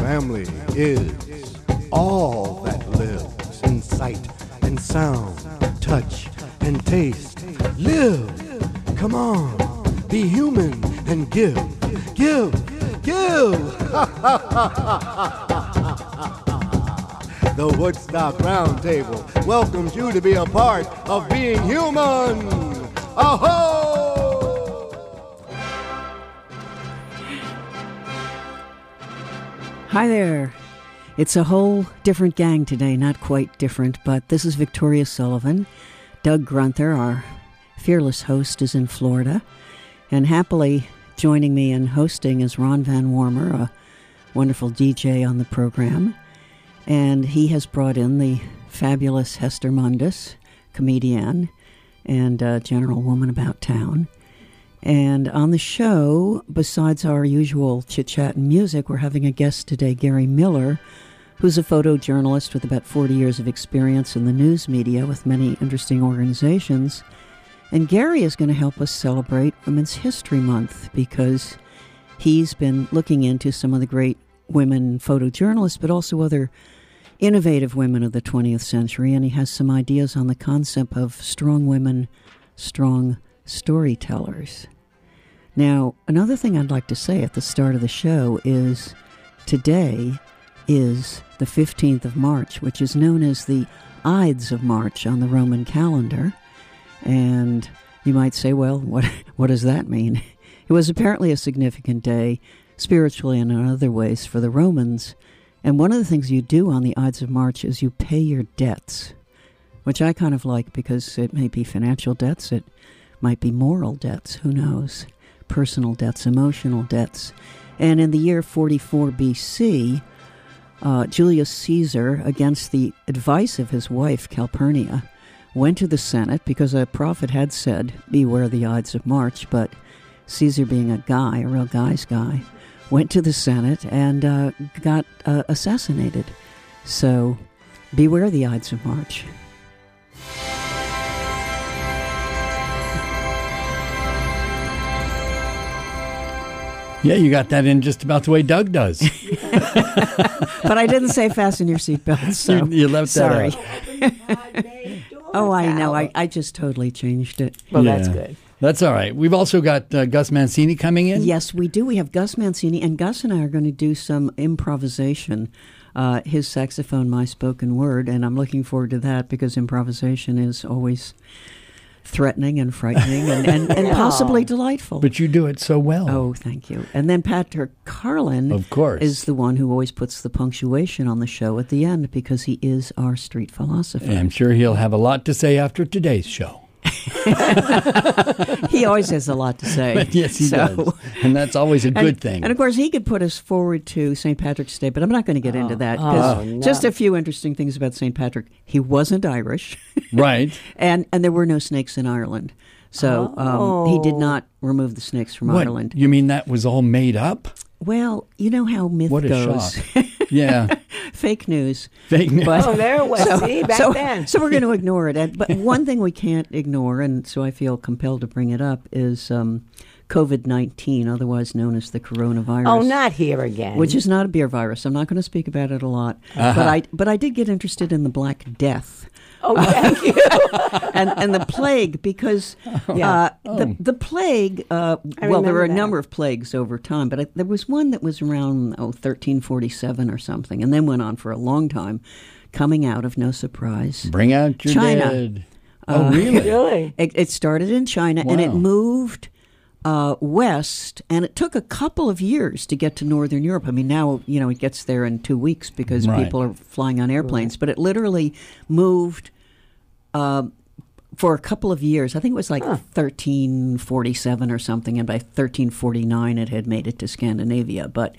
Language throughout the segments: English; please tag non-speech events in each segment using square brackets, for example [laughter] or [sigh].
family is all that lives in sight and sound, touch and taste. Live! Come on, be human and give, give, give! [laughs] the Woodstock Roundtable welcomes you to be a part of being human! Aho! Hi there. It's a whole different gang today, not quite different, but this is Victoria Sullivan. Doug Grunther, our fearless host, is in Florida. And happily joining me in hosting is Ron Van Warmer, a wonderful DJ on the program. And he has brought in the fabulous Hester Mundis, comedian and uh, general woman about town. And on the show, besides our usual chit chat and music, we're having a guest today, Gary Miller, who's a photojournalist with about 40 years of experience in the news media with many interesting organizations. And Gary is going to help us celebrate Women's History Month because he's been looking into some of the great women photojournalists, but also other innovative women of the 20th century. And he has some ideas on the concept of strong women, strong storytellers. Now, another thing I'd like to say at the start of the show is today is the 15th of March, which is known as the Ides of March on the Roman calendar. And you might say, well, what, [laughs] what does that mean? [laughs] It was apparently a significant day, spiritually and in other ways, for the Romans. And one of the things you do on the Ides of March is you pay your debts, which I kind of like because it may be financial debts, it might be moral debts, who knows? Personal debts, emotional debts. And in the year 44 BC, uh, Julius Caesar, against the advice of his wife Calpurnia, went to the Senate because a prophet had said, Beware the Ides of March. But Caesar, being a guy, a real guy's guy, went to the Senate and uh, got uh, assassinated. So, beware the Ides of March. Yeah, you got that in just about the way Doug does. [laughs] but I didn't say fasten your seatbelts. So you, you left sorry. that out. [laughs] oh, I know. I, I just totally changed it. Well, that's good. That's all right. We've also got uh, Gus Mancini coming in. Yes, we do. We have Gus Mancini, and Gus and I are going to do some improvisation. Uh, his saxophone, my spoken word, and I'm looking forward to that because improvisation is always threatening and frightening and, and, and possibly delightful. But you do it so well. Oh, thank you. And then Patrick Carlin, Of course. is the one who always puts the punctuation on the show at the end because he is our street philosopher. And I'm sure he'll have a lot to say after today's show. [laughs] he always has a lot to say. [laughs] yes, he So- does. And that's always a And- good thing. And of course, he could put us forward to St. Patrick's Day, but I'm not going to get into that. Oh, no. Just a few interesting things about St. Patrick. He wasn't Irish, [laughs] right. and, and there were no snakes in Ireland. So um, he did Oh. not remove the snakes from What? Ireland. You mean that was all made up? Well, you know how myth What a goes. Shock. Yeah. [laughs] Fake news. Fake news. But- Oh, there it was. See, back so, then. so we're going to ignore it. But one thing we can't ignore, and so I feel compelled to bring it up, is um, COVID 19, otherwise known as the coronavirus. Oh, not here again. Which is not a beer virus. I'm not going to speak about it a lot. But I but I did get interested in the Black Death. Oh, thank you. [laughs] and and the plague because Yeah. uh, the the plague. Uh, well, there were a that. number of plagues over time, but I, there was one that was around oh 1347 or something, and then went on for a long time, coming out of no surprise. Bring out your China. dead. Oh, Uh, really? really? [laughs] It, it started in China and it moved uh, west, and it took a couple of years to get to Northern Europe. I mean, now you know it gets there in two weeks because Right. people are flying on airplanes, but it literally moved. Uh, for a couple of years, I think it was like 1347 or something, and by 1349 it had made it to Scandinavia. But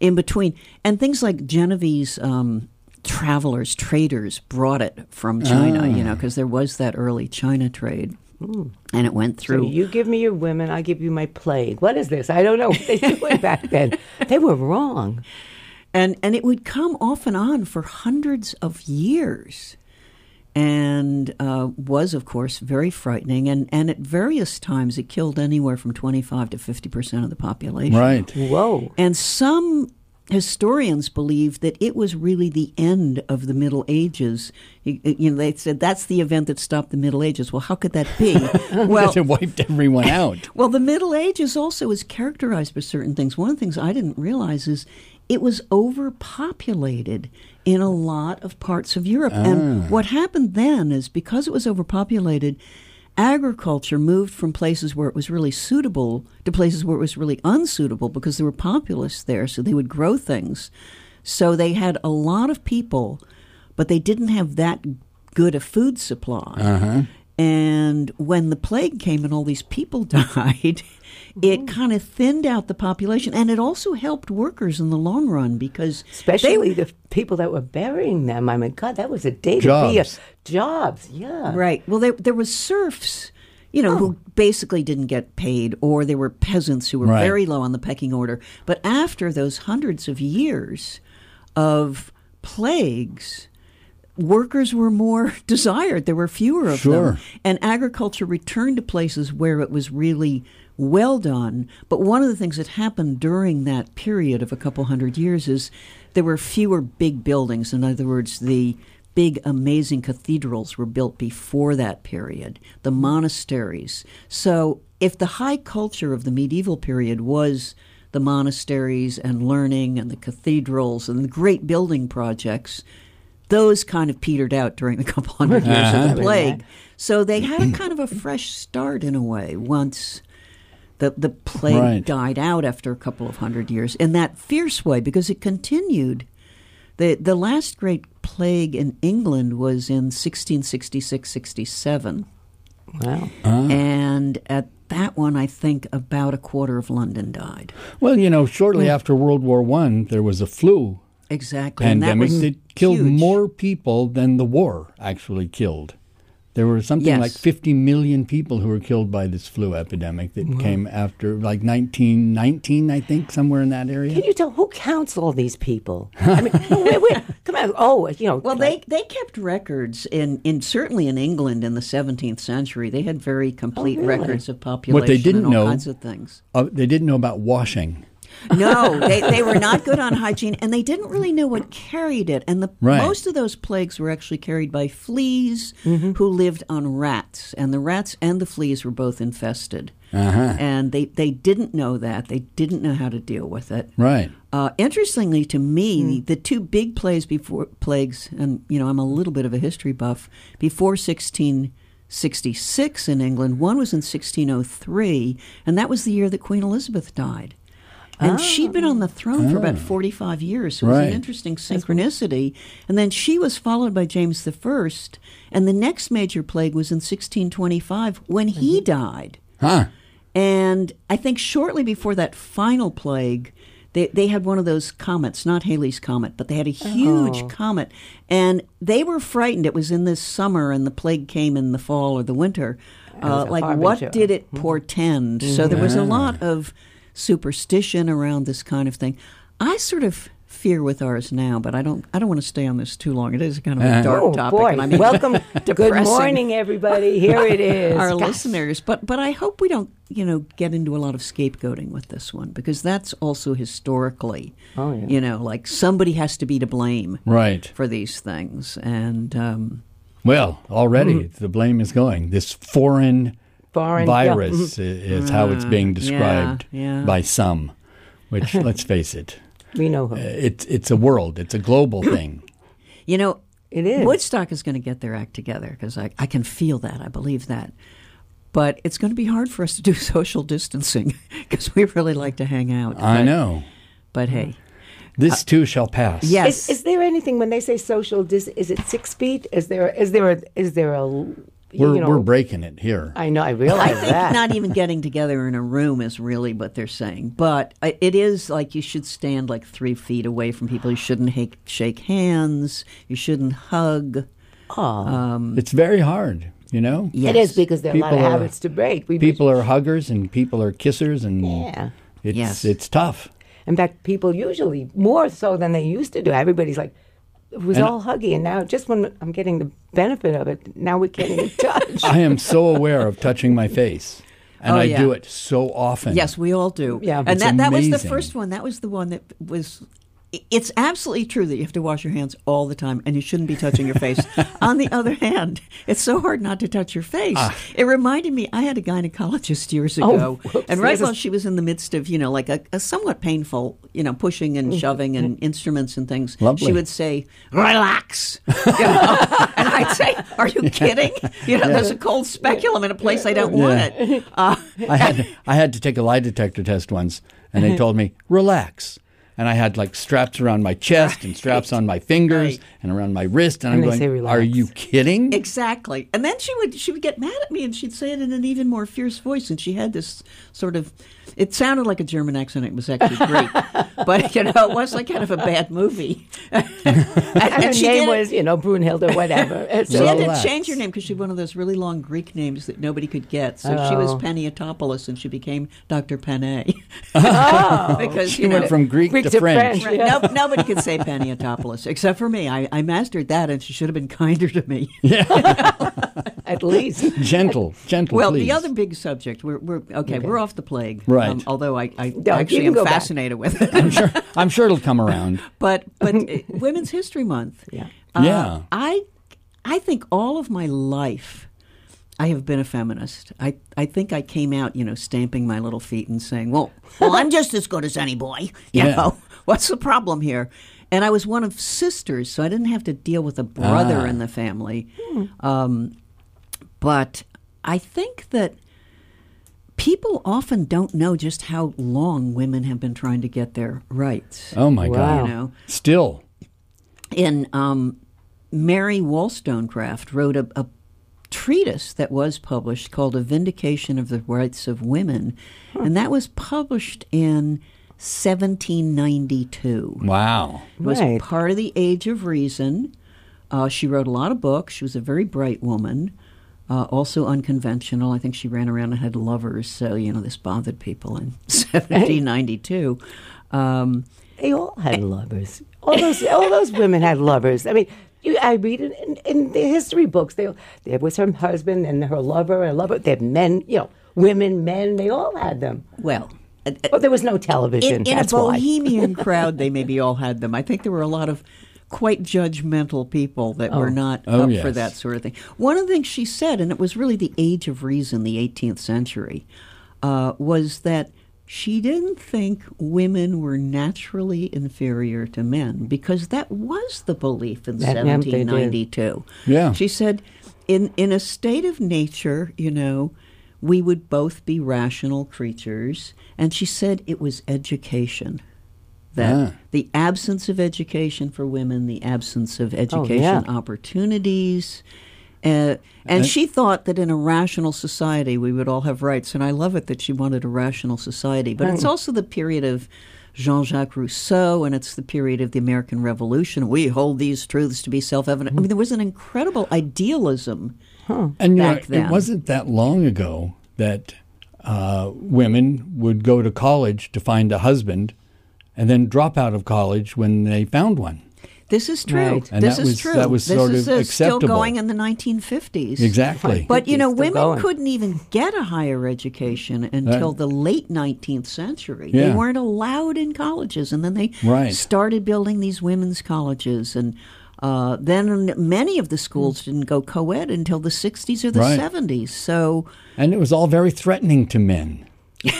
in between, and things like Genovese um, travelers, traders brought it from China, you know, because there was that early China trade. And it went So through. you give me your women, I give you my plague. What is this? I don't know what they were doing back then. [laughs] They were wrong. and and it would come off and on for hundreds of years and uh, was of course very frightening and, and at various times it killed anywhere from 25 to 50 percent of the population Right. Whoa. and some historians believe that it was really the end of the Middle Ages. You, you know, they said that's the event that stopped the Middle Ages. Well, how could that be? [laughs] well, it wiped everyone [laughs] out. well, the Middle Ages also is characterized by certain things. One of the things I didn't realize is it was overpopulated in a lot of parts of Europe. And ah. what happened then is because it was overpopulated, agriculture moved from places where it was really suitable to places where it was really unsuitable because there were populists there, so they would grow things. So they had a lot of people, but they didn't have that good a food supply. Uh-huh. And when the plague came and all these people [laughs] died, it mm-hmm. kind of thinned out the population. And it also helped workers in the long run because Especially the people that were burying them. I mean, God, that was a day to be a Jobs. jobs. Yeah. Right. Well, there there was serfs, you know, who oh. basically didn't get paid, or there were peasants who were Right. very low on the pecking order. But after those hundreds of years of plagues, workers were more [laughs] desired. There were fewer of Sure. them, and agriculture returned to places where it was really well done. But one of the things that happened during that period of a couple hundred years is there were fewer big buildings. In other words, the big, amazing cathedrals were built before that period, the monasteries. So if the high culture of the medieval period was the monasteries and learning and the cathedrals and the great building projects, those kind of petered out during the [laughs] couple hundred years of Uh-huh. the plague. So they had a kind of a fresh start in a way once the the plague Right. died out after a couple of hundred years in that fierce way because it continued. The the last great plague in England was in 1666-67. Wow. Uh-huh. And at that one I think about a quarter of London died. Well, you know, shortly after World War One, there was a flu Exactly. and that pandemic was that killed huge. more people than the war actually killed. There were something Yes. like 50 million people who were killed by this flu epidemic that came after like 1919, I think, somewhere in that area. Can you tell who counts all these people? [laughs] I mean, wait, wait, come on. Oh, you know. Well, they they kept records in, in certainly in England in the 17th century. They had very complete really? records of population didn't and all know- kinds of things. Uh, they didn't know about washing. No, [laughs] they, they were not good on hygiene, and they didn't really know what carried it. And the Right. most of those plagues were actually carried by fleas who lived on rats, and the rats and the fleas were both infested. Uh-huh. And they, they didn't know that. They didn't know how to deal with it. Right. Uh, interestingly to me, the two big plagues before plagues, and you know, I'm a little bit of a history buff. Before 1666 in England, one was in 1603, and that was the year that Queen Elizabeth died. And she'd been on the throne for about 45 years, so it was Right. an interesting synchronicity. And then she was followed by James I, and the next major plague was in 1625 when he died. Huh. And I think shortly before that final plague, they, they had one of those comets, not Halley's Comet, but they had a huge Oh. comet. And they were frightened. It was in this summer, and the plague came in the fall or the winter. Uh, like, what did it Mm-hmm. portend? So there was a lot of superstition around this kind of thing. I sort of fear with ours now, but I don't. I don't want to stay on this too long. It is kind of a dark oh, topic, boy. and I mean, Welcome. [laughs] Good morning, everybody. Here it [laughs] is. our Gosh. listeners. But but I hope we don't you know get into a lot of scapegoating with this one because that's also historically, Oh, yeah. you know, like somebody has to be to blame Right. for these things, and um, Well, already Mm-hmm. the blame is going. This foreign, Foreign- yeah. virus i- is mm-hmm. how it's being described yeah. by some. Which, [laughs] let's face it, We know who. Uh, it's it's a world. It's a global [coughs] thing. you know, It is. Woodstock is going to get their act together because I I can feel that. I believe that. But it's going to be hard for us to do [laughs] social distancing because we really like to hang out. I But- know. But hey, This uh, too shall pass. yes. Is, is there anything when they say social? Dis, is it six feet? Is there? Is there? A, is there a? We're you know, we're breaking it here. I know. I realize I think that. not even getting together in a room is really what they're saying. But it is like you should stand like three feet away from people. You shouldn't hake, shake hands. You shouldn't hug. Aw. Um, it's very hard, you know. Yes. It is because there are a lot of People are- habits to break. We People are huggers and people are kissers, and Yeah. it's Yes. it's tough. In fact, people usually more so than they used to do. Everybody's like, it was And- all huggy, and now just when I'm getting the benefit of it, now we can't in [laughs] touch. I am so aware of touching my face, and Oh, I yeah. do it so often. Yes, we all do. Yeah. and It's that that was the first one. That was the one that was it's absolutely true that you have to wash your hands all the time and you shouldn't be touching your face. [laughs] On the other hand, it's so hard not to touch your face. Ah. It reminded me, I had a gynecologist years Oh, ago, whoops. and right This is- while she was in the midst of, you know, like a, a somewhat painful, you know, pushing and shoving and instruments and things, Lovely. she would say, relax. [laughs] You know? and I'd say, are you kidding? You know, there's a cold speculum in a place I don't want it. [laughs] Uh, I had I had to take a lie detector test once, and they told me relax. And I had like straps around my chest and straps on my fingers Right. and around my wrist, and, And I'm going, "Are you kidding?" Exactly. And then she would she would get mad at me and she'd say it in an even more fierce voice and she had this sort of it sounded like a German accent. It was actually great. [laughs] but you know, it was like kind of a bad movie. and, [laughs] And her she name was, you know, Brunhilde or [laughs] whatever. She had to change her name because she had one of those really long Greek names that nobody could get. So she was Oh. Peniotopoulos and she became Dr. Penne. oh, because she you know, went from Greek, Greek to, to French. French. Right. No, nobody could say Peniotopoulos except for me. I, I mastered that, and she should have been kinder to me. Yeah. at least. Gentle, gentle. Well, please. the other big subject, we're, we're okay, we're off the plague. um, Right. although I, I you actually am go back. fascinated with it. I'm sure. I'm sure it'll come around. [laughs] but but [laughs] Women's History Month. Yeah. uh, Yeah. I I think all of my life I have been a feminist. I, I think I came out, you know, stamping my little feet and saying, "Well, well, I'm just as good as any boy." You Yeah. know, [laughs] what's the problem here? And I was one of sisters, so I didn't have to deal with a brother Ah. in the family. Um, but I think that people often don't know just how long women have been trying to get their rights. Oh my Wow. God! You know, Still, in um, Mary Wollstonecraft wrote a, a treatise that was published called A Vindication of the Rights of Women, and that was published in 1792. wow. It was Right. part of the Age of Reason. Uh, she wrote a lot of books. She was a very bright woman, uh, also unconventional. I think she ran around and had lovers, so you know this bothered people in [laughs] 1792. Um, They all had lovers. All those, all those women had lovers. I mean, you, I read it in, in the history books. They, there was her husband and her lover and lover. They had men, you know, women, men. They all had them. well, uh, uh, But there was no television. in, in a bohemian crowd, they maybe all had them. I think there were a lot of quite judgmental people that were not Oh, up yes. for that sort of thing. One of the things she said, and it was really the age of reason, the 18th century, uh, was that she didn't think women were naturally inferior to men because that was the belief in That meant they did. 1792. Yeah. She said, in, in a state of nature, you know, we would both be rational creatures. And she said it was education. That Ah. the absence of education for women, the absence of education yeah. opportunities. Uh, and she thought that in a rational society we would all have rights. And I love it that she wanted a rational society. But it's also the period of Jean Jacques Rousseau and it's the period of the American Revolution. We hold these truths to be self evident. I mean, there was an incredible idealism. And you know, back then. it wasn't that long ago that uh, women would go to college to find a husband, and then drop out of college when they found one. This is true. Right. And this that is was- true. that was this sort is of uh, still going in the 1950s. Exactly. But you know, women going. couldn't even get a higher education until the late 19th century. They weren't allowed in colleges, and then they Right. started building these women's colleges. And uh, then many of the schools didn't go co-ed until the 60s or the Right. 70s. So, and it was all very threatening to men.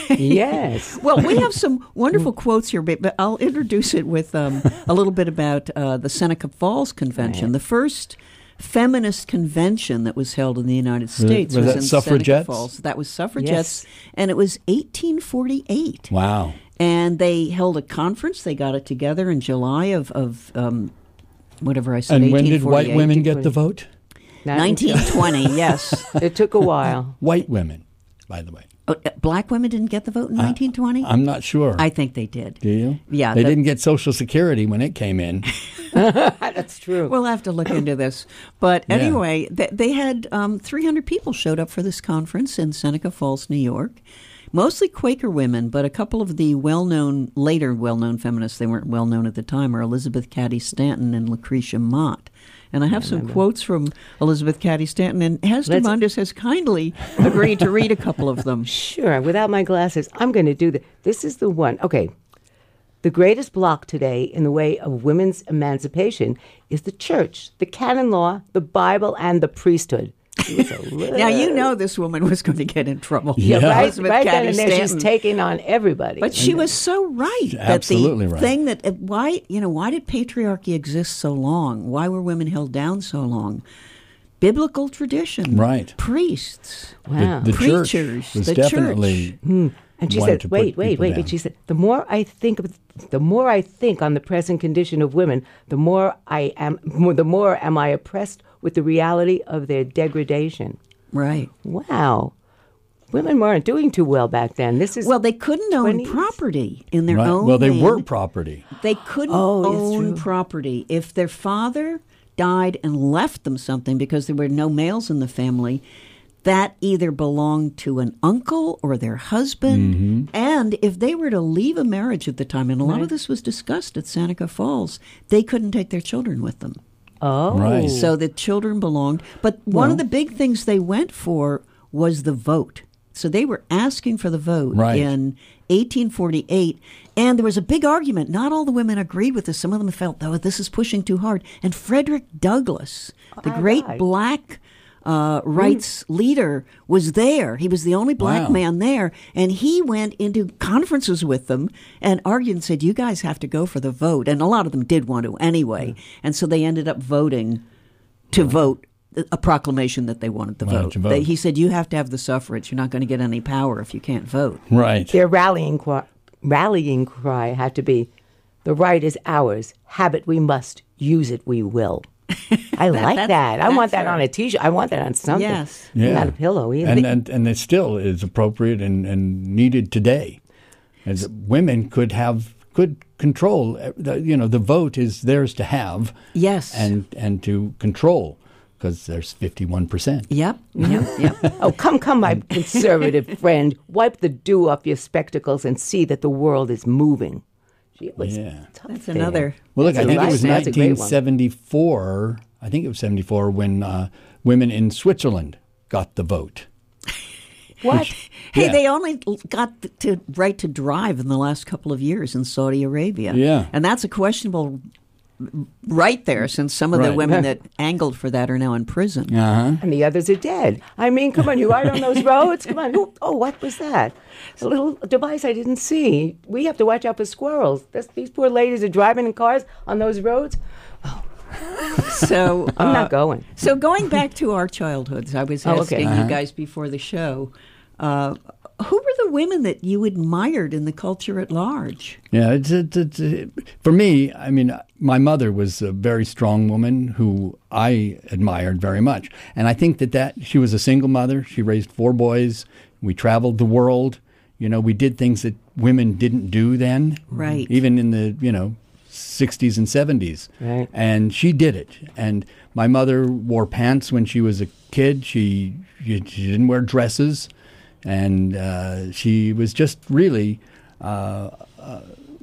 Yes. [laughs] well, we have some wonderful quotes here, but, but I'll introduce it with um, a little bit about uh, the Seneca Falls Convention, the first feminist convention that was held in the United States. was that in suffragettes? Seneca Falls. That was suffragettes, Yes. and it was 1848. Wow. And they held a conference. They got it together in July of, of um, whatever I said. And when did white women get the vote? 1920, yes. [laughs] It took a while. White women, by the way. Oh, uh, black women didn't get the vote in 1920? I'm not sure. I think they did. Do you? Yeah, They the- didn't get Social Security when it came in. [laughs] That's true. We'll have to look into this. But Yeah. anyway, th- they had um, 300 people showed up for this conference in Seneca Falls, New York. Mostly Quaker women, but a couple of the well known, later well known feminists, they weren't well known at the time, are Elizabeth Cady Stanton and Lucretia Mott. And I have some quotes from Elizabeth Cady Stanton, and Hester Mundis has kindly agreed to read a couple of them. [laughs] Sure. Without my glasses, I'm going to do that. This is the one. Okay. The greatest block today in the way of women's emancipation is the church, the canon law, the Bible, and the priesthood. She [laughs] Now you know this woman was going to get in trouble. Yeah. right, Elizabeth right then Cady and there, she's taking on everybody. But she was so right. that absolutely the right. Thing that uh, why you know why did patriarchy exist so long? Why were women held down so long? Biblical tradition, Right. Priests, Wow. The, the church Preachers, was the definitely And she said, "Wait, wait, wait." down. But she said, "The more I think of, the more I think on the present condition of women, the more I am, more, the more am I oppressed with the reality of their degradation." right? Wow, women weren't doing too well back then. This is Well, they couldn't own property in their right. own. Well, they name. were property. They couldn't Oh, own property if their father died and left them something because there were no males in the family. That either belonged to an uncle or their husband. Mm-hmm. And if they were to leave a marriage at the time, and a lot of this was discussed at Seneca Falls, they couldn't take their children with them. Oh, Right. So the children belonged. But one of the big things they went for was the vote. So they were asking for the vote Right. in 1848. And there was a big argument. Not all the women agreed with this. Some of them felt, though, this is pushing too hard. And Frederick Douglass, the All great right. black uh, rights leader, was there. He was the only black Wow. man there. And he went into conferences with them and argued and said, You guys have to go for the vote. And a lot of them did want to anyway. And so they ended up voting to vote a proclamation that they wanted the Wanted vote. vote. They- he said, You have to have the suffrage. You're not going to get any power if you can't vote. Right. their rallying cry, rallying cry had to be, "The right is ours. Have it we must. Use it we will." [laughs] I like that's- that. I want that's that on a T-shirt. I want that on something. Yes. not a pillow either. And, and and it still is appropriate and, and needed today, as women could have could control. uh, The, you know, the vote is theirs to have. Yes. And and to control, because there's fifty one percent. Yep. [laughs] Yep. Yep. Oh, come, come, my conservative friend. Wipe the dew off your spectacles and see that the world is moving. She was Yeah. tough That's there. another. Well, look, That's I a think right- it was that's a great one. 1974. I think it was 74 when uh, women in Switzerland got the vote. [laughs] What? Hey, Yeah. they only got to right to drive in the last couple of years in Saudi Arabia. Yeah. And that's a questionable right there, since some of the women that angled for that are now in prison. Uh huh. and the others are dead. I mean, come on, you ride on those [laughs] roads. Come on. Who, oh, what was that? A little device I didn't see. We have to watch out for squirrels. This, these poor ladies are driving in cars on those roads. [laughs] So [laughs] I'm uh, not going. So going back to our childhoods, I was Oh, okay. asking Uh-huh. you guys before the show, uh, who were the women that you admired in the culture at large? Yeah, it's, it's, it's, for me. I mean, my mother was a very strong woman who I admired very much, and I think that that she was a single mother. She raised four boys. We traveled the world. You know, we did things that women didn't do then. Right. Even in the you know. 60s and 70s. Right. And she did it. And my mother wore pants when she was a kid. She, she, she didn't wear dresses. And uh, she was just really uh,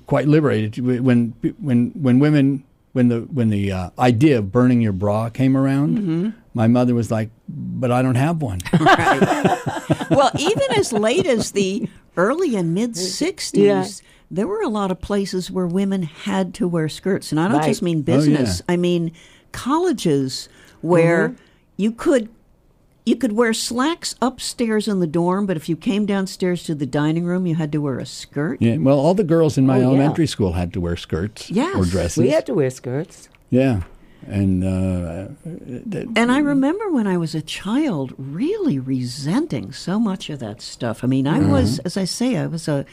quite liberated when when when women when the when the uh, idea of burning your bra came around. My mother was like, "But I don't have one." [laughs] well, even as late as the early and mid 60s, Yeah. there were a lot of places where women had to wear skirts. And I don't Right. just mean Oh, yeah. business, I mean colleges where Mm-hmm. you could. You could wear slacks upstairs in the dorm, but if you came downstairs to the dining room, you had to wear a skirt. yeah. Well, all the girls in my Oh, yeah. elementary school had to wear skirts Yes. or dresses. We had to wear skirts. yeah. And uh, th- And I remember when I was a child really resenting so much of that stuff. I mean, I was, as I say, I was a,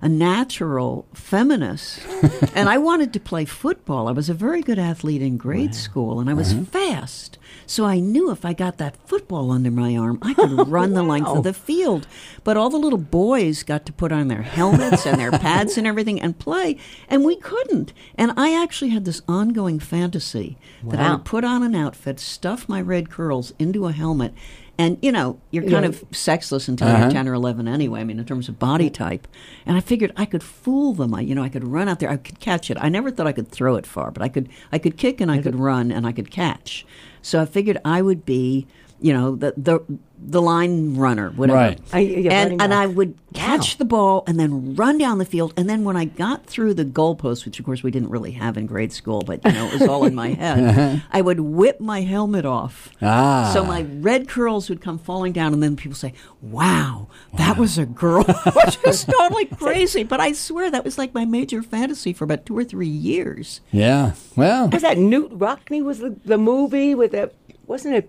a natural feminist. [laughs] and I wanted to play football. I was a very good athlete in grade school, and I was fast. So I knew if I got that football under my arm, I could [laughs] run the length of the field. But all the little boys got to put on their helmets and their pads and everything and play, and we couldn't. And I actually had this ongoing fantasy that I would put on an outfit, stuff my red curls into a helmet, and you know, you're kind Yeah. of sexless until Uh-huh. you're 10 or 11 anyway, I mean, in terms of body type. And I figured I could fool them. I, you know, I could run out there, I could catch it. I never thought I could throw it far, but I could, I could kick and I could run and I could catch. So I figured I would be you know, the the the line runner, whatever. Right. I- yeah, and and back. I would catch Wow. the ball and then run down the field. And then when I got through the goalpost, which of course we didn't really have in grade school, but you know, it was all in my head, [laughs] I would whip my helmet off. Ah. So my red curls would come falling down, and then people say, Wow, that was a girl, [laughs] which is totally crazy. But I swear that was like my major fantasy for about two or three years. Yeah. Well, Was that Knute Rockne? Was the, the movie with the wasn't it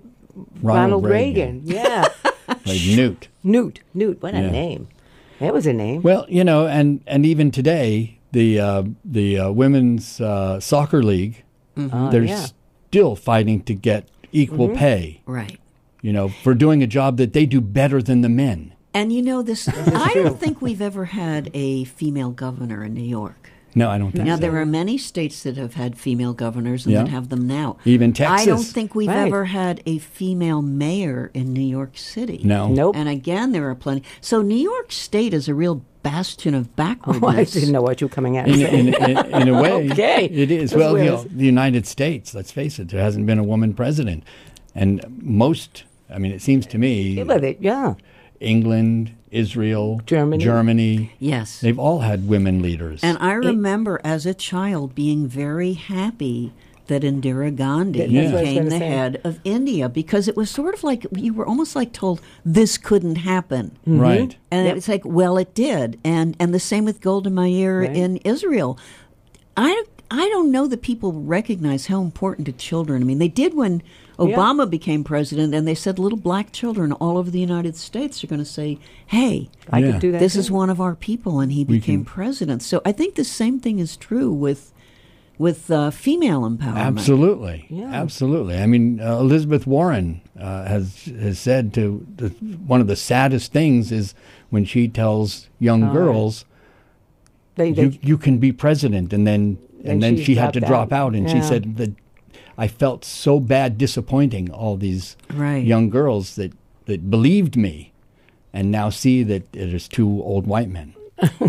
Ronald Ronald, Reagan? Yeah, [laughs] like Knute. Knute. Knute. What a Yeah. name. That was a name. Well, you know, and and even today, the uh, the uh, women's uh, soccer league, Oh, they're yeah. still fighting to get equal pay. Right. You know, for doing a job that they do better than the men. And you know, this, I don't think we've ever had a female governor in New York. No, I don't think Now, so. there are many states that have had female governors and Yeah. that have them now. Even Texas. I don't think we've Right. ever had a female mayor in New York City. No. Nope. And again, there are plenty. So New York State is a real bastion of [laughs] Oh, backwardness. I didn't know what you were coming at. in, in, in, in a [laughs] way, Okay. it is. That's Well, you know, the United States, let's face it, there hasn't been a woman president. And most, I mean, it seems to me, Yeah, but it- yeah. England, Israel, Germany. Germany, Yes. they've all had women leaders. And I remember as a child being very happy that Indira Gandhi That's what I was became the say. head of India because it was sort of like you were almost like told this couldn't happen. Mm-hmm. Right. And Yep. it's like, well, it did, and and the same with Golda Meir Right. in Israel. I I don't know that people recognize how important to children. I mean, they did when Obama became president, and they said little black children all over the United States are going to say, "Hey, I Yeah. could do that. this too. is one of our people," and he We became can- president. So I think the same thing is true with with uh, female empowerment. Absolutely, Yeah. absolutely. I mean, uh, Elizabeth Warren uh, has has said to the, one of the saddest things is when she tells young Oh, girls, They, they, "You you can be president," and then and And then she she had to dropped drop out. out, and she said that I felt so bad, disappointing all these Right. young girls that that believed me, and now see that it is two old white men. [laughs]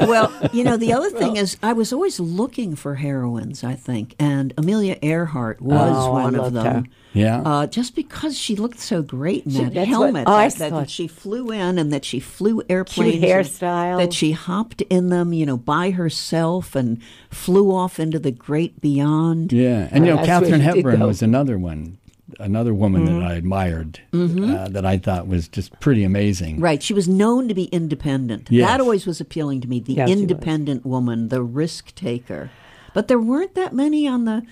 well, you know, the other thing is, I was always looking for heroines. I think, and Amelia Earhart was Oh, I one of them. her. Yeah. Uh, just because she looked so great in She- that that's helmet, oh, I that, that, thought- she flew in and that she flew airplanes, and hairstyle. that she hopped in them, you know, by herself and flew off into the great beyond. Yeah, and you know, That's Katharine Hepburn was another one, another woman Mm-hmm. that I admired, uh, that I thought was just pretty amazing. Right. She was known to be independent. Yes. That always was appealing to me. The Yeah, she was. independent woman, the risk taker. But there weren't that many on the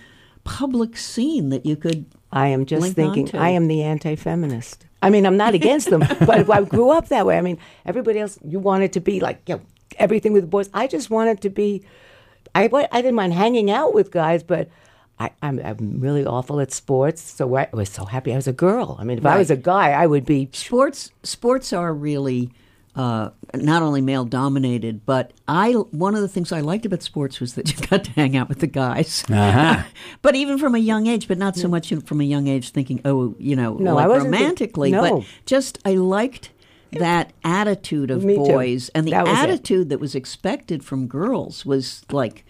public scene that you could. I am just Link thinking. I am the anti feminist. I mean, I'm not against them, [laughs] but I grew up that way. I mean, everybody else, you wanted to be like, you know, everything with boys. I just wanted to be, I, I didn't mind hanging out with guys, but I, I'm, I'm really awful at sports. So I was so happy I was a girl. I mean, if I was a guy, I would be, Sports sports are really uh, not only male dominated, but I one of the things I liked about sports was that [laughs] you got to hang out with the guys. Uh-huh. [laughs] but even from a young age, but not so much from a young age thinking, oh, you know, No, like I wasn't think- romantically, no. but just I liked that attitude of Me too. boys and the That was it. attitude that was expected from girls was like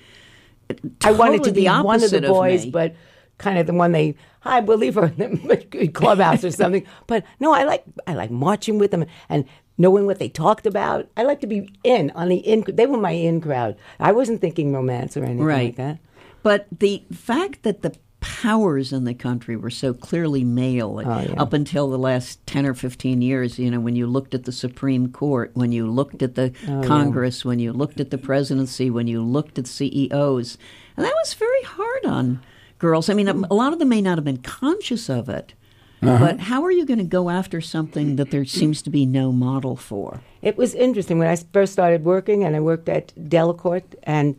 I wanted to be one of the boys, me. but kind of the one they, hi, we'll her in the [laughs] clubhouse or something. [laughs] But no, I like I like marching with them and knowing what they talked about. I like to be in on the in. They were my in crowd. I wasn't thinking romance or anything right. like that. But the fact that the powers in the country were so clearly male Oh, yeah. up until the last 10 or 15 years, you know, when you looked at the Supreme Court, when you looked at the Oh, Congress, when you looked at the presidency, when you looked at CEOs, and that was very hard on girls. I mean, a a lot of them may not have been conscious of it. Uh-huh. But how are you going to go after something that there seems to be no model for? It was interesting when I first started working, and I worked at Delacorte, and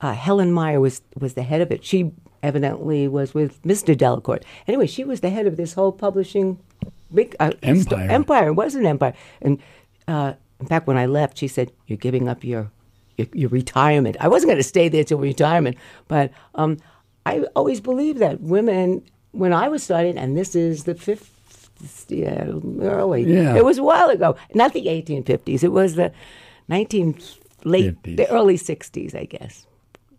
uh, Helen Meyer was was the head of it. She evidently was with Mr. Delacorte. Anyway, she was the head of this whole publishing big uh, Empire. empire. It was an empire. And uh, in fact, when I left, she said, "You're giving up your your, your retirement." I wasn't going to stay there till retirement, but um, I always believed that women, when I was starting, and this is the fifth. Yeah, early. Yeah. It was a while ago. Not the 1850s. It was the 19 late, 50s. the early 60s, I guess.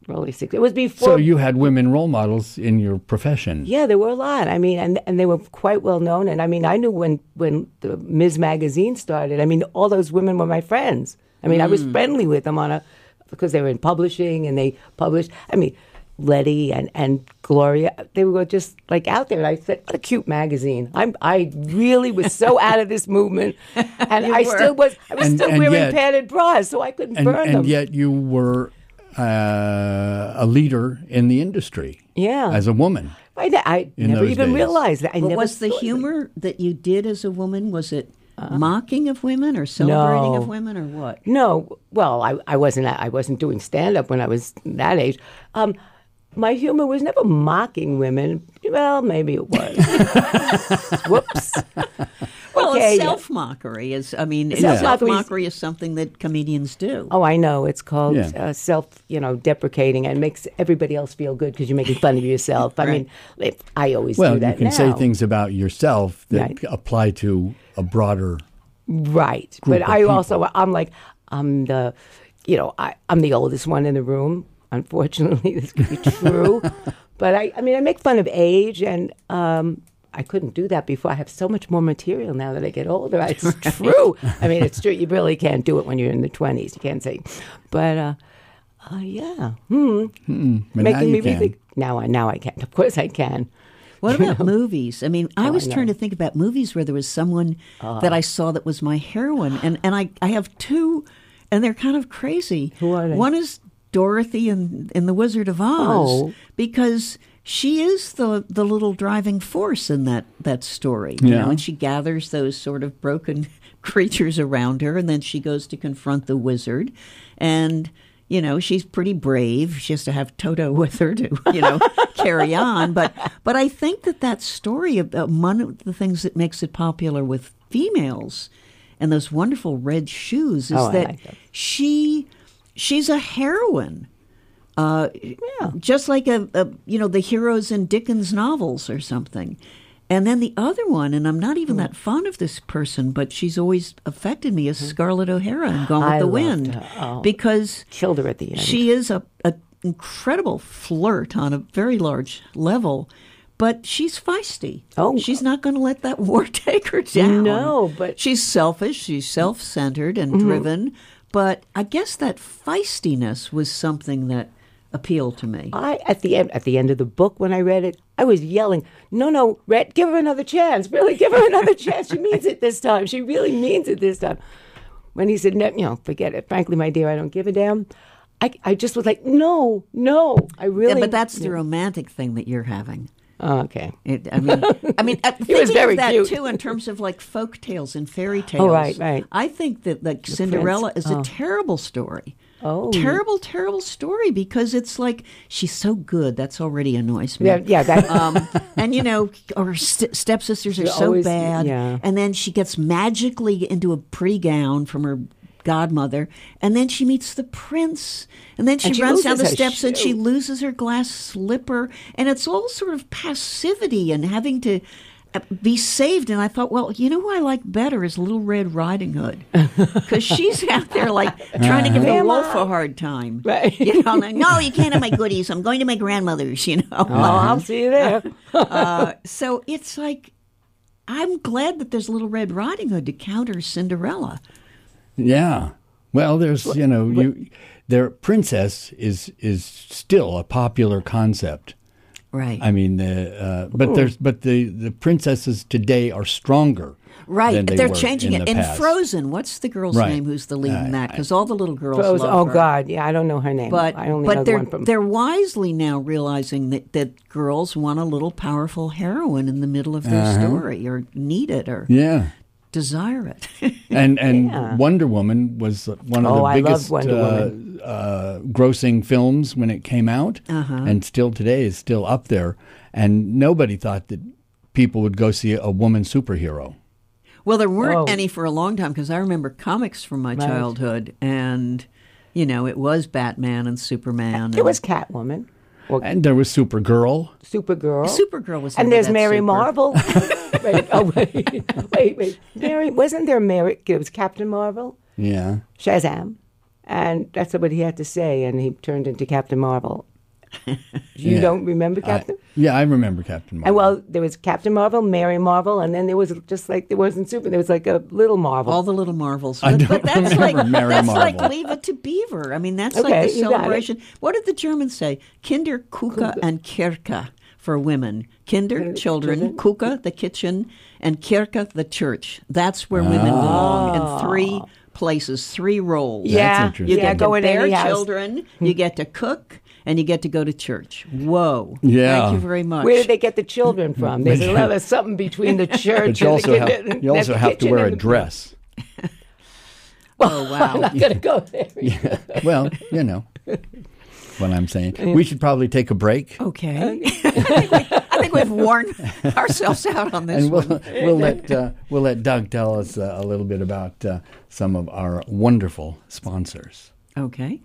Early 60s. It was before. So you had women role models in your profession. Yeah, there were a lot. I mean, and and they were quite well known. And I mean, I knew when when the Ms. Magazine started. I mean, all those women were my friends. I mean, I was hmm. friendly with them on a because they were in publishing and they published. I mean, Letty and and Gloria, they were just like out there. And I said, "What a cute magazine!" I'm I really was so [laughs] out of this movement, and I were. still was. I was And- still and wearing yet- padded bras, so I couldn't And, burn and them. And yet you were uh, a leader in the industry. Yeah. As a woman. I, I never even days. realized that. I But never was the humor that you did as a woman, was it mocking of women or celebrating No. of women or what? No, well, I, I wasn't I wasn't doing stand up when I was that age. Um, my humor was never mocking women. Well, maybe it was. [laughs] Whoops. Well, Okay, yeah. self mockery is, I mean, Self-mockery is- something that comedians do. Oh, I know. It's called Yeah. uh, self, you know, deprecating, and makes everybody else feel good because you're making fun of yourself. I mean, [laughs] if, I always Well, do that. you can now. say things about yourself that Right. apply to a broader. Right. group But of I people. also, I'm like, I'm the, you know, I, I'm the oldest one in the room. Unfortunately, [laughs] this could be true. [laughs] but I, I mean, I make fun of age, and um, I couldn't do that before. I have so much more material now that I get older. [laughs] It's true. I mean, it's true. You really can't do it when you're in the 20s. You can't say, but uh, uh, yeah, hmm. But now making me you can. rethink. Now, I now I can. Of course, I can. What about [laughs] movies? I mean, I Oh, was I trying to think about movies where there was someone Uh-huh. that I saw that was my heroine, and and I I have two, and they're kind of crazy. Who are they? One is Dorothy in in the Wizard of Oz Oh. because she is the the little driving force in that that story. You Yeah. know, and she gathers those sort of broken [laughs] creatures around her, and then she goes to confront the wizard, and. You know, she's pretty brave. She has to have Toto [laughs] with her to, you know, carry on. But, but I think that that story about one of the things that makes it popular with females and those wonderful red shoes is Oh, that like them. she, she's a heroine. Uh, Yeah. just like a, a you know the heroes in Dickens novels or something. And then the other one, and I'm not even Hmm. that fond of this person, but she's always affected me, is Scarlett O'Hara in Gone with Hmm. I the Wind. Oh. because Killed her at the end. she is a, a incredible flirt on a very large level, but she's feisty. Oh. she's not going to let that [laughs] war take her down. No, but- she's selfish. She's self-centered and Mm-hmm. driven. But I guess that feistiness was something that appealed to me. I at the end at the end of the book when I read it, I was yelling, "No, no, Rhett, give her another chance. Really, give her another chance. She means it this time. She really means it this time." When he said, no, "You know, forget it. Frankly, my dear, I don't give a damn." I, I just was like, "No, no, I Yeah, really." but that's the romantic thing that you're having. Oh, okay. It, I mean, I mean, [laughs] uh, thinking very of that cute. too in terms of like folk tales and fairy tales. Oh, right, right. I think that like Cinderella is a terrible story. Oh. terrible, terrible story because it's like she's so good. That's already annoys me. Yeah, yeah. That, [laughs] Um, and you know, her st- stepsisters are You're so always- bad. yeah. And then she gets magically into a pretty gown from her godmother, and then she meets the prince, and then she, And she runs down the steps and she loses her glass slipper, and it's all sort of passivity and having to. Uh, Be saved, and I thought, well, you know who I like better is Little Red Riding Hood, [laughs] because she's out there like trying to give the wolf a hard time. Right. You know, like, no, you can't have my goodies. I'm going to my grandmother's. You know. oh, I'll see you there. [laughs] Uh, so it's like I'm glad that there's Little Red Riding Hood to counter Cinderella. Yeah. Well, there's you know you their princess is is still a popular concept. Right. I mean, the, uh, but there's but the the princesses today are stronger. right. than they They're were changing in it. the In past. Frozen, what's the girl's Right. name who's the lead in that? Because all the little girls Rose, love oh her. God, yeah, I don't know her name. But I only but know they're one from. they're wisely now realizing that, that girls want a little powerful heroine in the middle of their story, or need it, or Uh-huh. Yeah. Desire it. [laughs] And and Yeah. Wonder Woman was one of Oh, the biggest uh, uh, grossing films when it came out, Uh-huh. and still today is still up there. And nobody thought that people would go see a woman superhero. Well, there weren't Oh. any for a long time because I remember comics from my childhood, and you know it was Batman and Superman. there and- was Catwoman, or And there was Supergirl. Supergirl. Supergirl was. And there's that Mary super. Marvel. [laughs] [laughs] wait, oh wait, wait, wait. Mary wasn't there? Mary it was Captain Marvel, Yeah. Shazam. and that's what he had to say, and he turned into Captain Marvel. you Yeah. don't remember I- Captain? yeah, I remember Captain Marvel. and well, there was Captain Marvel, Mary Marvel, and then there was just like there wasn't Super. There was like a little Marvel. All the little marvels. I But, don't but that's remember like Mary that's like leave it to Beaver. I mean, that's Okay, like the you got it. celebration. What did the Germans say? Kinder, Küche, and Kirche for women. Kinder, children, Küche, the kitchen, and Kirche, the church. That's where women ah. belong in three places, three roles. yeah, interesting. You get go to in bear any children, you get to cook, and you get to go to church. Whoa. Yeah. Thank you very much. Where did they get the children from? Mm-hmm. There's a little [laughs] something between the church but you and the have kitchen. you also have to wear a and the- [laughs] dress. oh, I'm not going to go there. [laughs] well, you know what I'm saying. We should probably take a break, Okay. [laughs] I think we've worn ourselves out on this and we'll one. [laughs] we'll let uh, we'll let Doug tell us uh, a little bit about uh, some of our wonderful sponsors. Okay.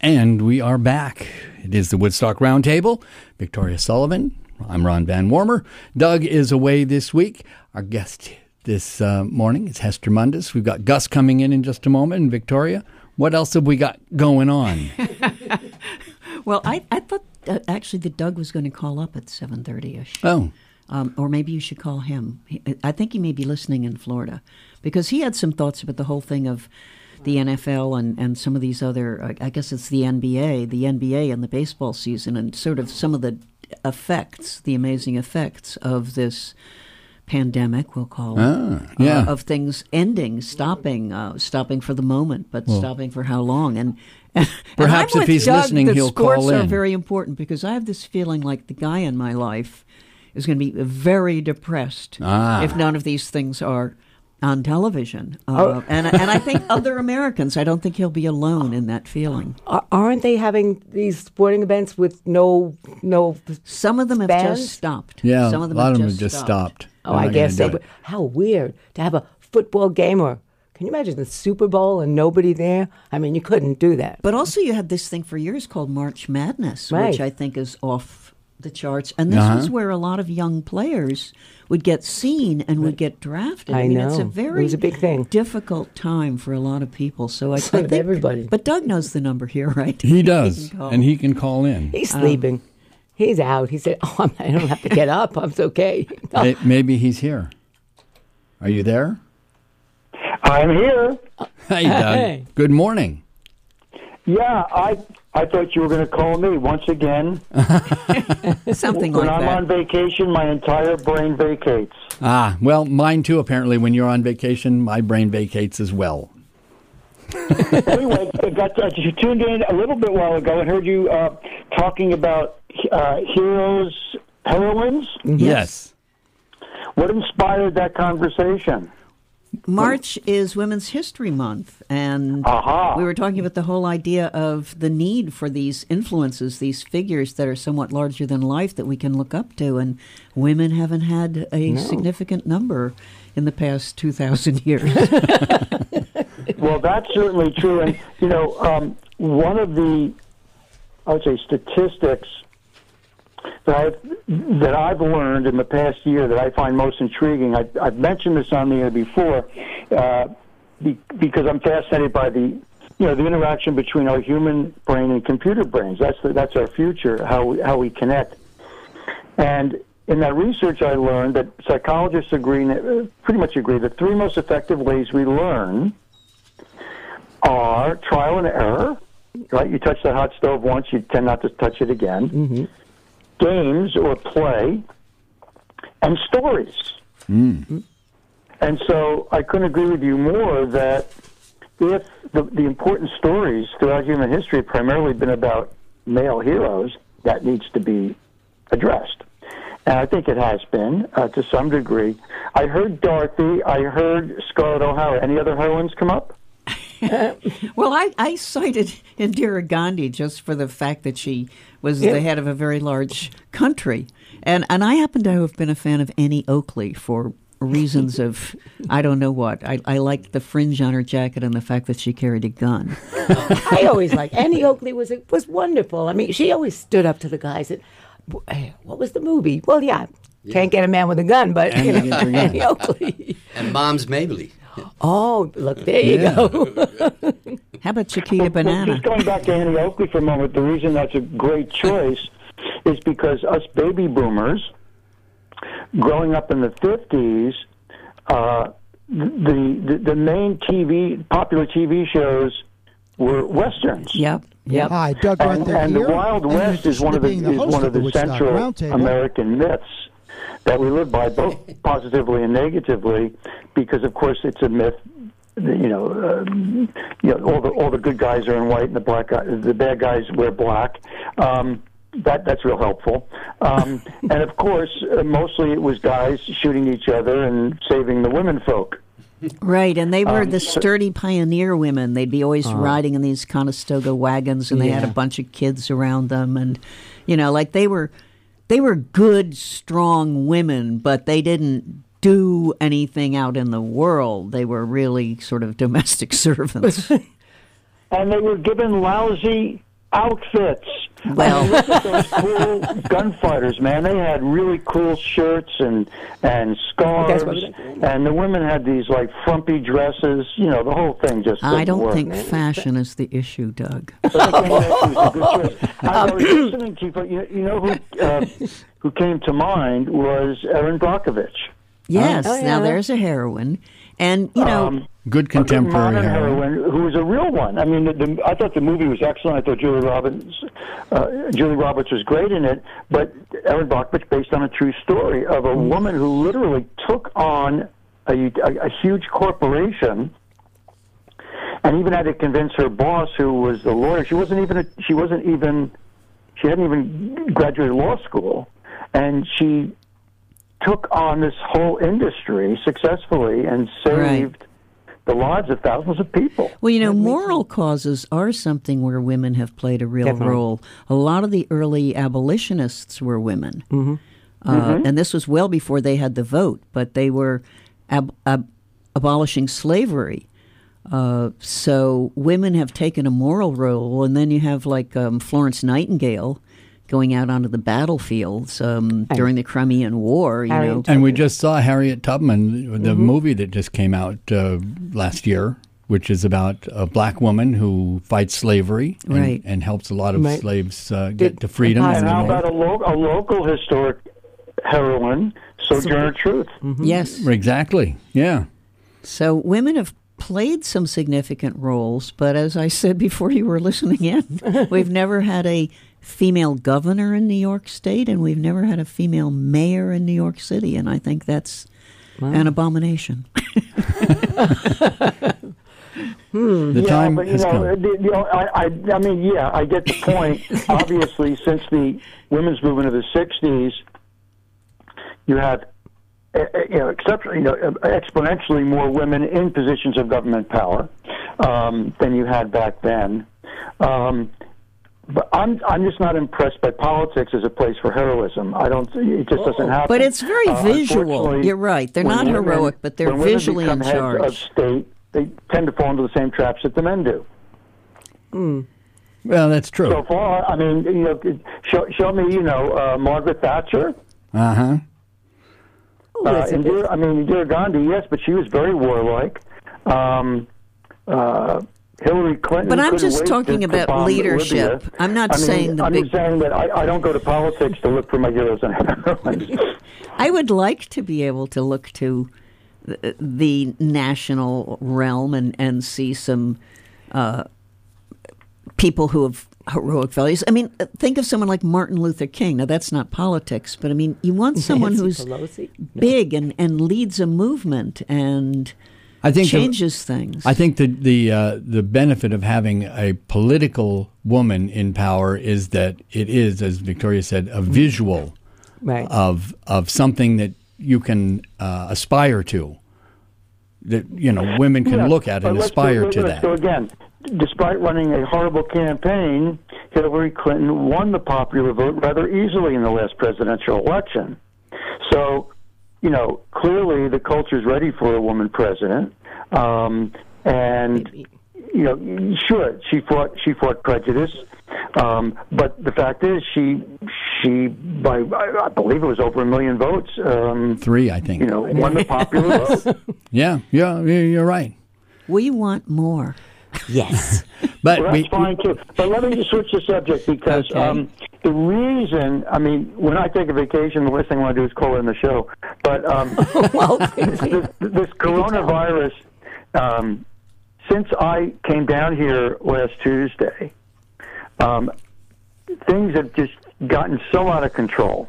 And we are back. It is the Woodstock Roundtable. Victoria Sullivan. I'm Ron Van Warmer. Doug is away this week. Our guest this uh, morning is Hester Mundis. We've got Gus coming in in just a moment. And Victoria, what else have we got going on? [laughs] Well, I, I thought uh, actually that Doug was going to call up at 7.30ish. oh, Um, or maybe you should call him. He, I think he may be listening in Florida because he had some thoughts about the whole thing of the NFL and, and some of these other, uh, I guess it's the NBA, the NBA and the baseball season, and sort of some of the effects, the amazing effects of this pandemic, we'll call it, Ah, yeah. uh, of things ending, stopping, uh, stopping for the moment, but stopping for how long. And, [laughs] and Perhaps I'm if he's Doug listening, he'll sports call are in. very important because I have this feeling like the guy in my life is going to be very depressed Ah. if none of these things are on television. Uh, and and I think other Americans, I don't think he'll be alone in that feeling. Aren't they having these sporting events with no no? Some of them have Bands? just stopped. yeah. some of them a lot have of them just have just stopped. stopped. Oh, I guess so. gonna do But it. how weird to have a football game or can you imagine the Super Bowl and nobody there? I mean, you couldn't do that. But also, you had this thing for years called March Madness, Right. which I think is off the charts. And this Uh-huh. was where a lot of young players would get seen and would get drafted. I mean, it's a know. It very was a big thing. difficult time for a lot of people. So I, [laughs] I think everybody. But Doug knows the number here, [laughs] right? He does, can call. and he can call in. He's sleeping. He's out. He said, [laughs] "Oh, I'm, I don't have to get up. I'm okay." May- Maybe he's here. Are you there? I'm here. Hey, Doug. Hey. Good morning. Yeah, I I thought you were going to call me once again. [laughs] Something like that. when like I'm that. on vacation, my entire brain vacates. Ah, well, mine too. Apparently, when you're on vacation, my brain vacates as well. [laughs] anyway, I got I just tuned in a little bit while ago and heard you uh, talking about uh, heroes, heroines. Yes. What inspired that conversation? March is Women's History Month, and Aha. we were talking about the whole idea of the need for these influences, these figures that are somewhat larger than life that we can look up to, and women haven't had a significant number in the past 2,000 [laughs] years. Well, that's certainly true. And, you know, um, one of the, I would say, statistics that I've, that I've learned in the past year that I find most intriguing, I, I've mentioned this on the air before, uh, be, because I'm fascinated by the, you know, the interaction between our human brain and computer brains. That's, the, that's our future, how we, how we connect. And in that research, I learned that psychologists agree, uh, pretty much agree, the three most effective ways we learn are trial and error. Right, you touch the hot stove once, you tend not to touch it again. Games or play, and stories. And so I couldn't agree with you more that if the, the important stories throughout human history have primarily been about male heroes, that needs to be addressed. And I think it has been uh, to some degree. I heard Dorothy. I heard Scarlett O'Hara. Any other heroines come up? [laughs] well, I, I cited Indira Gandhi just for the fact that she was the head of a very large country. And, and I happen to have been a fan of Annie Oakley for reasons of [laughs] I don't know what. I, I liked the fringe on her jacket and the fact that she carried a gun. [laughs] I always like Annie Oakley was was wonderful. I mean, she always stood up to the guys. And, eh, what was the movie? Well, yeah, can't get a man with a gun, but you Annie know, Gets Her Gun. Annie Oakley. And Moms Mabley. Oh, look, there you Yeah. go. [laughs] How about Chiquita Well, Banana? Just going back to Annie Oakley for a moment, the reason that's a great choice is because us baby boomers, growing up in the fifties, uh, the, the the main TV popular TV shows were westerns. Yep. Yep. Hi, Doug And, Gunther and the here. Wild and West is one of the, the is one of of the the central American myths that we live by, both [laughs] positively and negatively, because of course it's a myth. You know, um, you know, all the all the good guys are in white, and the black guys, the bad guys wear black. Um, that that's real helpful. Um, [laughs] and of course, uh, mostly it was guys shooting each other and saving the women folk. Right, and they were Um, the sturdy pioneer women. They'd be always riding in these Conestoga wagons, and they had a bunch of kids around them, and you know, like they were, they were good, strong women, but they didn't do anything out in the world. They were really sort of [laughs] domestic servants. and they were given lousy outfits. Well- I mean, look at those cool gunfighters, man. They had really cool shirts and and scarves, what and the women had these like frumpy dresses. You know, the whole thing just. I didn't don't work. think fashion is the issue, Doug. But I think that was a good [laughs] choice. I was listening to you, but you, you know who uh, who came to mind was Erin Brockovich. Yes, Oh, now yeah. there's a heroine, and you know, Um, Good a good contemporary modern heroine. heroine who was a real one. I mean, the, the, I thought the movie was excellent. I thought Julie Roberts, uh, Julie Roberts was great in it. But Erin Brockovich, based on a true story of a woman who literally took on a, a, a huge corporation, and even had to convince her boss, who was the lawyer. She wasn't even. A, she wasn't even. She hadn't even graduated law school, and she took on this whole industry successfully and saved the lives of thousands of people. Well, you know, moral causes are something where women have played a real Definitely. role. A lot of the early abolitionists were women. Mm-hmm. Uh, And this was well before they had the vote, but they were ab- ab- abolishing slavery. Uh, so women have taken a moral role, and then you have like um, Florence Nightingale going out onto the battlefields um, during the Crimean War. You Harriet know, And we just saw Harriet Tubman, the movie that just came out uh, last year, which is about a black woman who fights slavery and, Right. and helps a lot of Right. slaves uh, Did- get to freedom. and And and how about a, lo- a local historic heroine, Sojourner Truth? yes. exactly, yeah. So women have played some significant roles, but as I said before you were listening in, [laughs] we've never had a female governor in New York State, and we've never had a female mayor in New York City, and I think that's an abomination. [laughs] [laughs] The yeah, time but you has know, come. the- you know, I, I, I mean, yeah, I get the point. Obviously, since the women's movement of the '60s, you have, uh, you know, exceptionally, you know, uh, exponentially more women in positions of government power um, than you had back then. Um, but I'm I'm just not impressed by politics as a place for heroism. I don't. It just doesn't happen. But it's very Uh, visual. unfortunately, You're right. They're not women- heroic, but they're when women visually in become heads charge. Of state, they tend to fall into the same traps that the men do. Well, that's true. So far, I mean, you know, show, show me, you know, uh, Margaret Thatcher. Uh huh. Uh, Indira, I mean, Indira Gandhi, yes, but she was very warlike. Um, uh, Hillary Clinton. But I'm just talking to- to about leadership. Libya. I'm not I mean, saying the I'm big- just saying that I, I don't go to politics to look for my heroes and heroines. [laughs] [laughs] I would like to be able to look to the, the national realm and, and see some uh, people who have heroic values. I mean, uh, think of someone like Martin Luther King. Now, that's not politics, but I mean, you want someone Nancy who's Pelosi? big and, and leads a movement and I think the- changes things. I think the the uh, the benefit of having a political woman in power is that it is, as Victoria said, a visual Right. of of something that you can uh, aspire to. That you know, women can Yeah, look at and aspire go, to that. go again. Despite running a horrible campaign, Hillary Clinton won the popular vote rather easily in the last presidential election. So, you know, clearly the culture is ready for a woman president. Um, and you know, sure, she fought she fought prejudice, um, but the fact is, she she, by I I believe it was over a million votes, um, Three, I think. you know, won the popular [laughs] vote. Yeah, yeah, yeah, you're right. We want more. Yes. [laughs] But Well, we, that's fine too. But let me just switch the subject because Okay. um, the reason, I mean, when I take a vacation, the last thing I want to do is call in the show. But um, [laughs] well, this, this coronavirus, um, since I came down here last Tuesday, um, things have just gotten so out of control.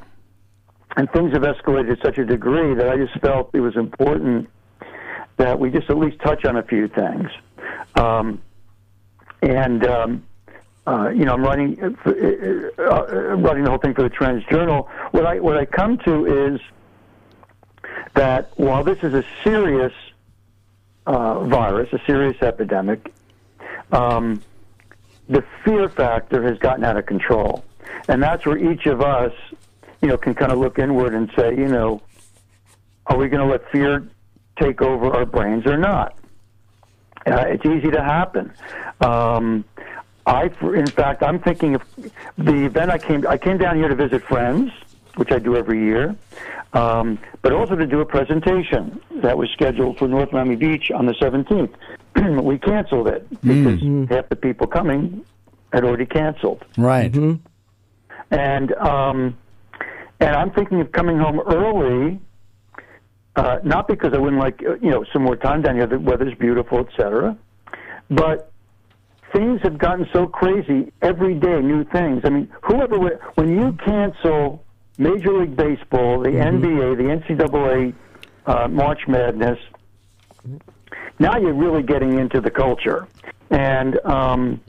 And things have escalated to such a degree that I just felt it was important that we just at least touch on a few things. Um, and um, uh, you know, I'm writing uh, uh, writing the whole thing for the Trends Journal. What I what I come to is that while this is a serious uh, virus, a serious epidemic, um, the fear factor has gotten out of control, and that's where each of us, you know, can kind of look inward and say, you know, are we going to let fear take over our brains or not? Uh, it's easy to happen. Um, I, in fact, I'm thinking of the event I came. I came down here to visit friends, which I do every year, um, but also to do a presentation that was scheduled for North Miami Beach on the 17th. [clears throat] we canceled it because half the people coming had already canceled, right. and um, and I'm thinking of coming home early. Uh, not because I wouldn't like uh, you know some more time down here. The weather's beautiful, etc. But things have gotten so crazy every day. New things. I mean, whoever when you cancel Major League Baseball, the NBA, the NCAA, uh, March Madness, now you're really getting into the culture. And um,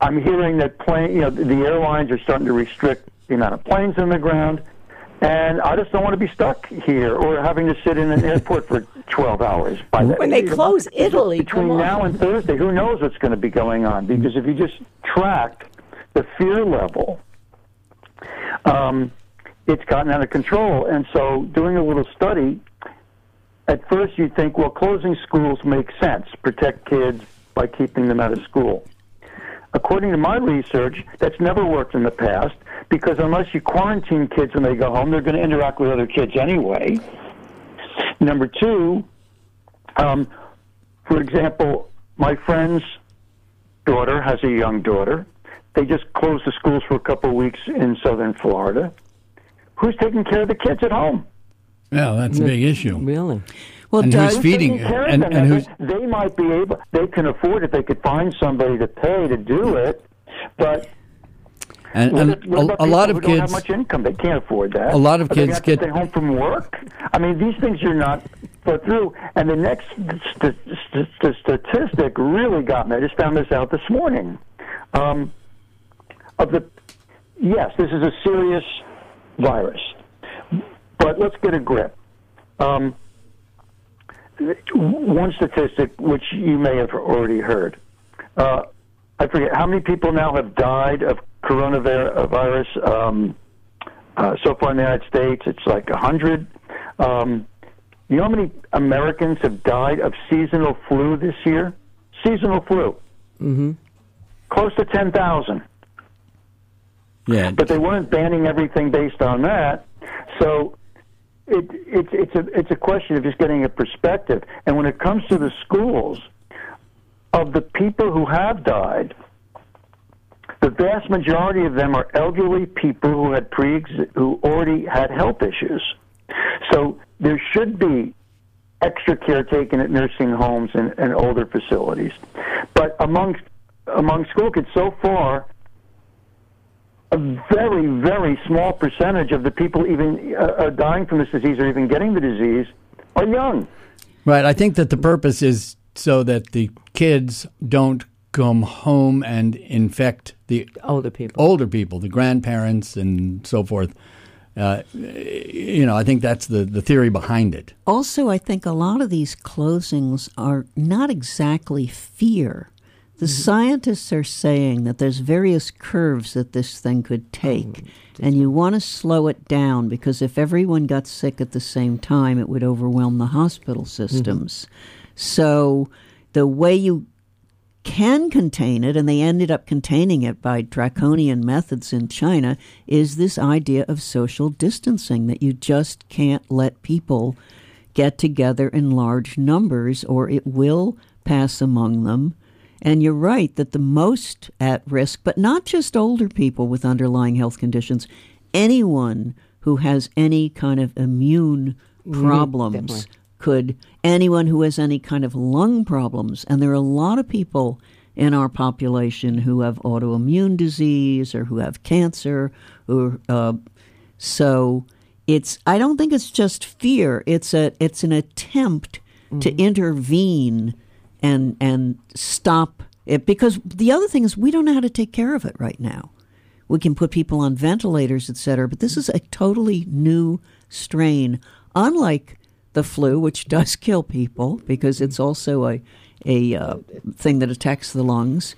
I'm hearing that plane, you know, the airlines are starting to restrict the amount of planes in the ground. And I just don't want to be stuck here or having to sit in an airport for [laughs] 12 hours. By the, When they close Italy, between now and Thursday, who knows what's going to be going on? Because if you just track the fear level, um, it's gotten out of control. And so, doing a little study, at first you think, well, closing schools makes sense, protect kids by keeping them out of school. According to my research, that's never worked in the past because unless you quarantine kids when they go home, they're going to interact with other kids anyway. Number two, um, for example, my friend's daughter has a young daughter. They just closed the schools for a couple of weeks in southern Florida. Who's taking care of the kids at home? Yeah, that's a big issue. Really? Well, And Doug, who's feeding taking care of and, them. and who's they, they might be able they can afford it they could find somebody to pay to do it but and, what and what a, a lot of who don't have kids much income? They can't afford that. A lot of Are they kids have to get- stay home from work? I mean these things are not thought through. And the next st- st- st- statistic really got me. I just found this out this morning. Um, of the yes this is a serious virus. But let's get a grip. Um, one statistic which you may have already heard. Uh, I forget how many people now have died of coronavirus um, uh, so far in the United States. It's like a hundred. Um, you know how many Americans have died of seasonal flu this year? Seasonal flu. Mm-hmm. Close to ten thousand yeah but they weren't banning everything based on that. So it, it's it's a it's a question of just getting a perspective. And when it comes to the schools, of the people who have died, the vast majority of them are elderly people who had pre who already had health issues. So there should be extra care taken at nursing homes and, and older facilities. But among among school kids so far, a very, very small percentage of the people even uh, uh, dying from this disease or even getting the disease are young. Right. I think that the purpose is so that the kids don't come home and infect the Older people. older people, the grandparents, and so forth. Uh, you know, I think that's the, the theory behind it. Also, I think a lot of these closings are not exactly fear. The mm-hmm. scientists are saying that there's various curves that this thing could take, oh, and you want to slow it down because if everyone got sick at the same time, it would overwhelm the hospital mm-hmm. systems. So, the way you can contain it, and they ended up containing it by draconian methods in China, is this idea of social distancing that you just can't let people get together in large numbers or it will pass among them. And you're right that the most at risk, but not just older people with underlying health conditions, anyone who has any kind of immune problems could, anyone who has any kind of lung problems, and there are a lot of people in our population who have autoimmune disease or who have cancer, or uh, so it's. I don't think it's just fear. It's a. It's an attempt to intervene and and stop it because the other thing is we don't know how to take care of it right now. We can put people on ventilators, et cetera, but this is a totally new strain, unlike the flu, which [laughs] does kill people because it's also a a uh, thing that attacks the lungs.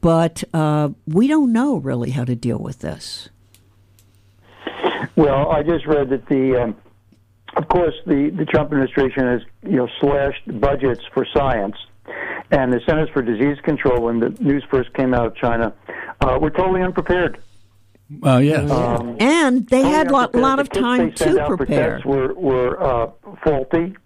But uh, we don't know really how to deal with this. Well, I just read that the, um, of course, the, the Trump administration has you know slashed budgets for science, and the Centers for Disease Control, when the news first came out of China, uh, were totally unprepared. Uh, yes. Um, And they totally had a lot, lot of kits time they to out prepare. tests were were uh, faulty.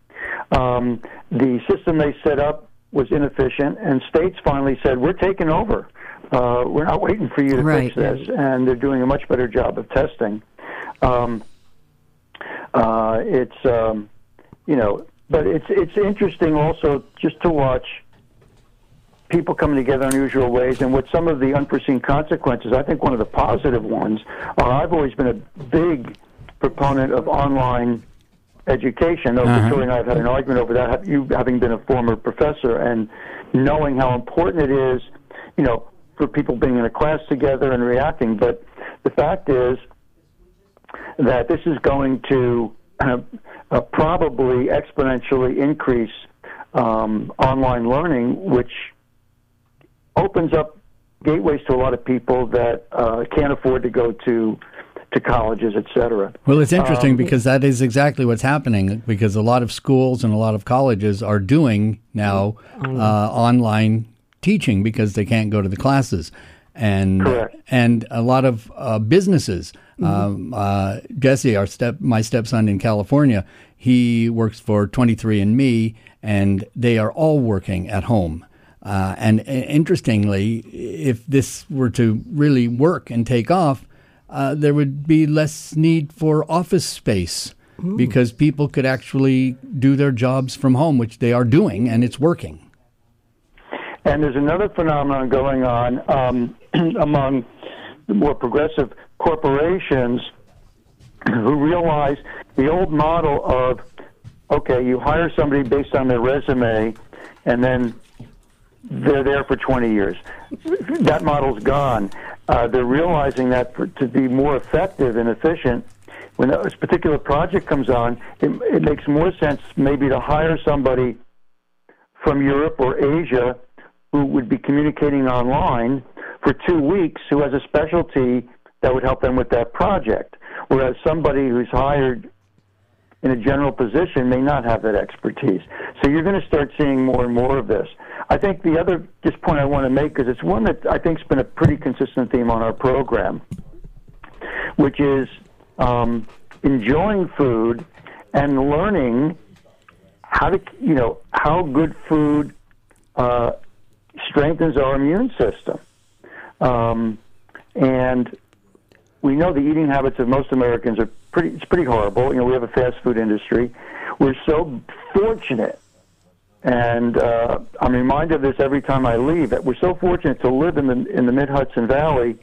Um, the system they set up was inefficient, and states finally said, "We're taking over. Uh, we're not waiting for you to Right. fix this," and they're doing a much better job of testing. Um, uh, it's um, you know, but it's it's interesting also just to watch people coming together in unusual ways and what some of the unforeseen consequences. I think one of the positive ones are I've always been a big proponent of online education. Though Uh-huh. Victoria and I have had an argument over that. You having been a former professor and knowing how important it is, you know, for people being in a class together and reacting. But the fact is that this is going to uh, uh, probably exponentially increase um, online learning, which opens up gateways to a lot of people that uh, can't afford to go to to colleges, et cetera. Well, it's interesting Um, because that is exactly what's happening. Because a lot of schools and a lot of colleges are doing now uh, online teaching because they can't go to the classes, and Correct. and a lot of uh, businesses. Um, uh, Jesse, our step, my stepson in California, he works for 23andMe, and they are all working at home. Uh, and uh, interestingly, if this were to really work and take off, uh, there would be less need for office space because people could actually do their jobs from home, which they are doing, and it's working. And there's another phenomenon going on um, [clears throat] among the more progressive corporations who realize the old model of okay, you hire somebody based on their resume, and then they're there for 20 years. That model's gone. Uh, they're realizing that for, to be more effective and efficient, when a particular project comes on, it, it makes more sense maybe to hire somebody from Europe or Asia who would be communicating online for two weeks who has a specialty that would help them with that project. Whereas somebody who's hired in a general position may not have that expertise. So you're going to start seeing more and more of this. I think the other just point I want to make because it's one that I think's been a pretty consistent theme on our program, which is um, enjoying food and learning how to you know how good food uh, strengthens our immune system. Um, and we know the eating habits of most Americans are pretty it's pretty horrible. You know, we have a fast food industry. We're so fortunate and uh, I'm reminded of this every time I leave. That we're so fortunate to live in the in the Mid Hudson Valley,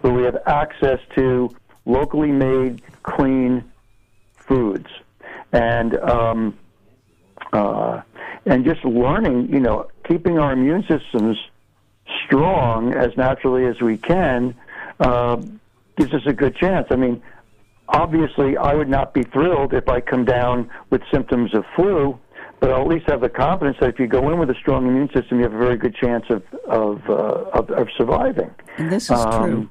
where we have access to locally made, clean foods, and um, uh, and just learning, you know, keeping our immune systems strong as naturally as we can uh, gives us a good chance. I mean, obviously, I would not be thrilled if I come down with symptoms of flu but I'll at least have the confidence that if you go in with a strong immune system, you have a very good chance of of uh, of, of surviving. And this is Um,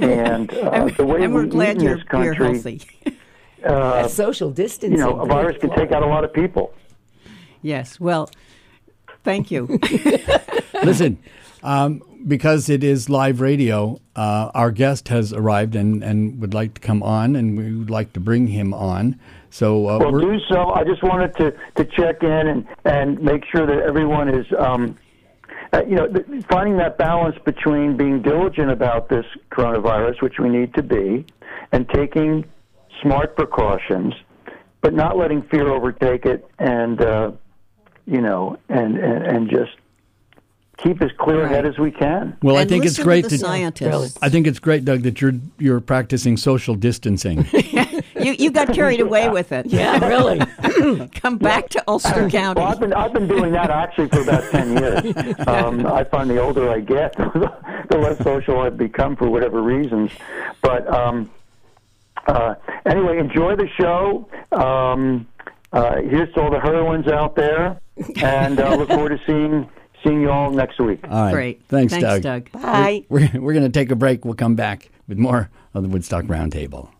and uh, [laughs] the way and we we're glad in you're, this you're country, healthy. [laughs] uh, social distancing. you know, a virus can take out a lot of people. yes. Well, thank you. [laughs] Listen, um, because it is live radio, uh, our guest has arrived and, and would like to come on, and we would like to bring him on. So uh, Well, do so. I just wanted to, to check in and, and make sure that everyone is, um, uh, you know, th- finding that balance between being diligent about this coronavirus, which we need to be, and taking smart precautions, but not letting fear overtake it, and uh, you know, and, and and just keep as clear Right. head as we can. well, I think it's great to the that scientists. I think it's great, Doug, that you're you're practicing social distancing. [laughs] You, you got carried away with it. Yeah, really. [laughs] Come back to Ulster County. Well, I've been I've been doing that actually for about ten years. [laughs] Um, I find the older I get, the less social I've become for whatever reasons. But um, uh, anyway, enjoy the show. Um, uh, here's to all the heroines out there, and uh, look forward to seeing seeing you all next week. All right. Great. Thanks, Thanks, Doug. Doug. Bye. We're, we're going to take a break. We'll come back with more of the Woodstock Roundtable.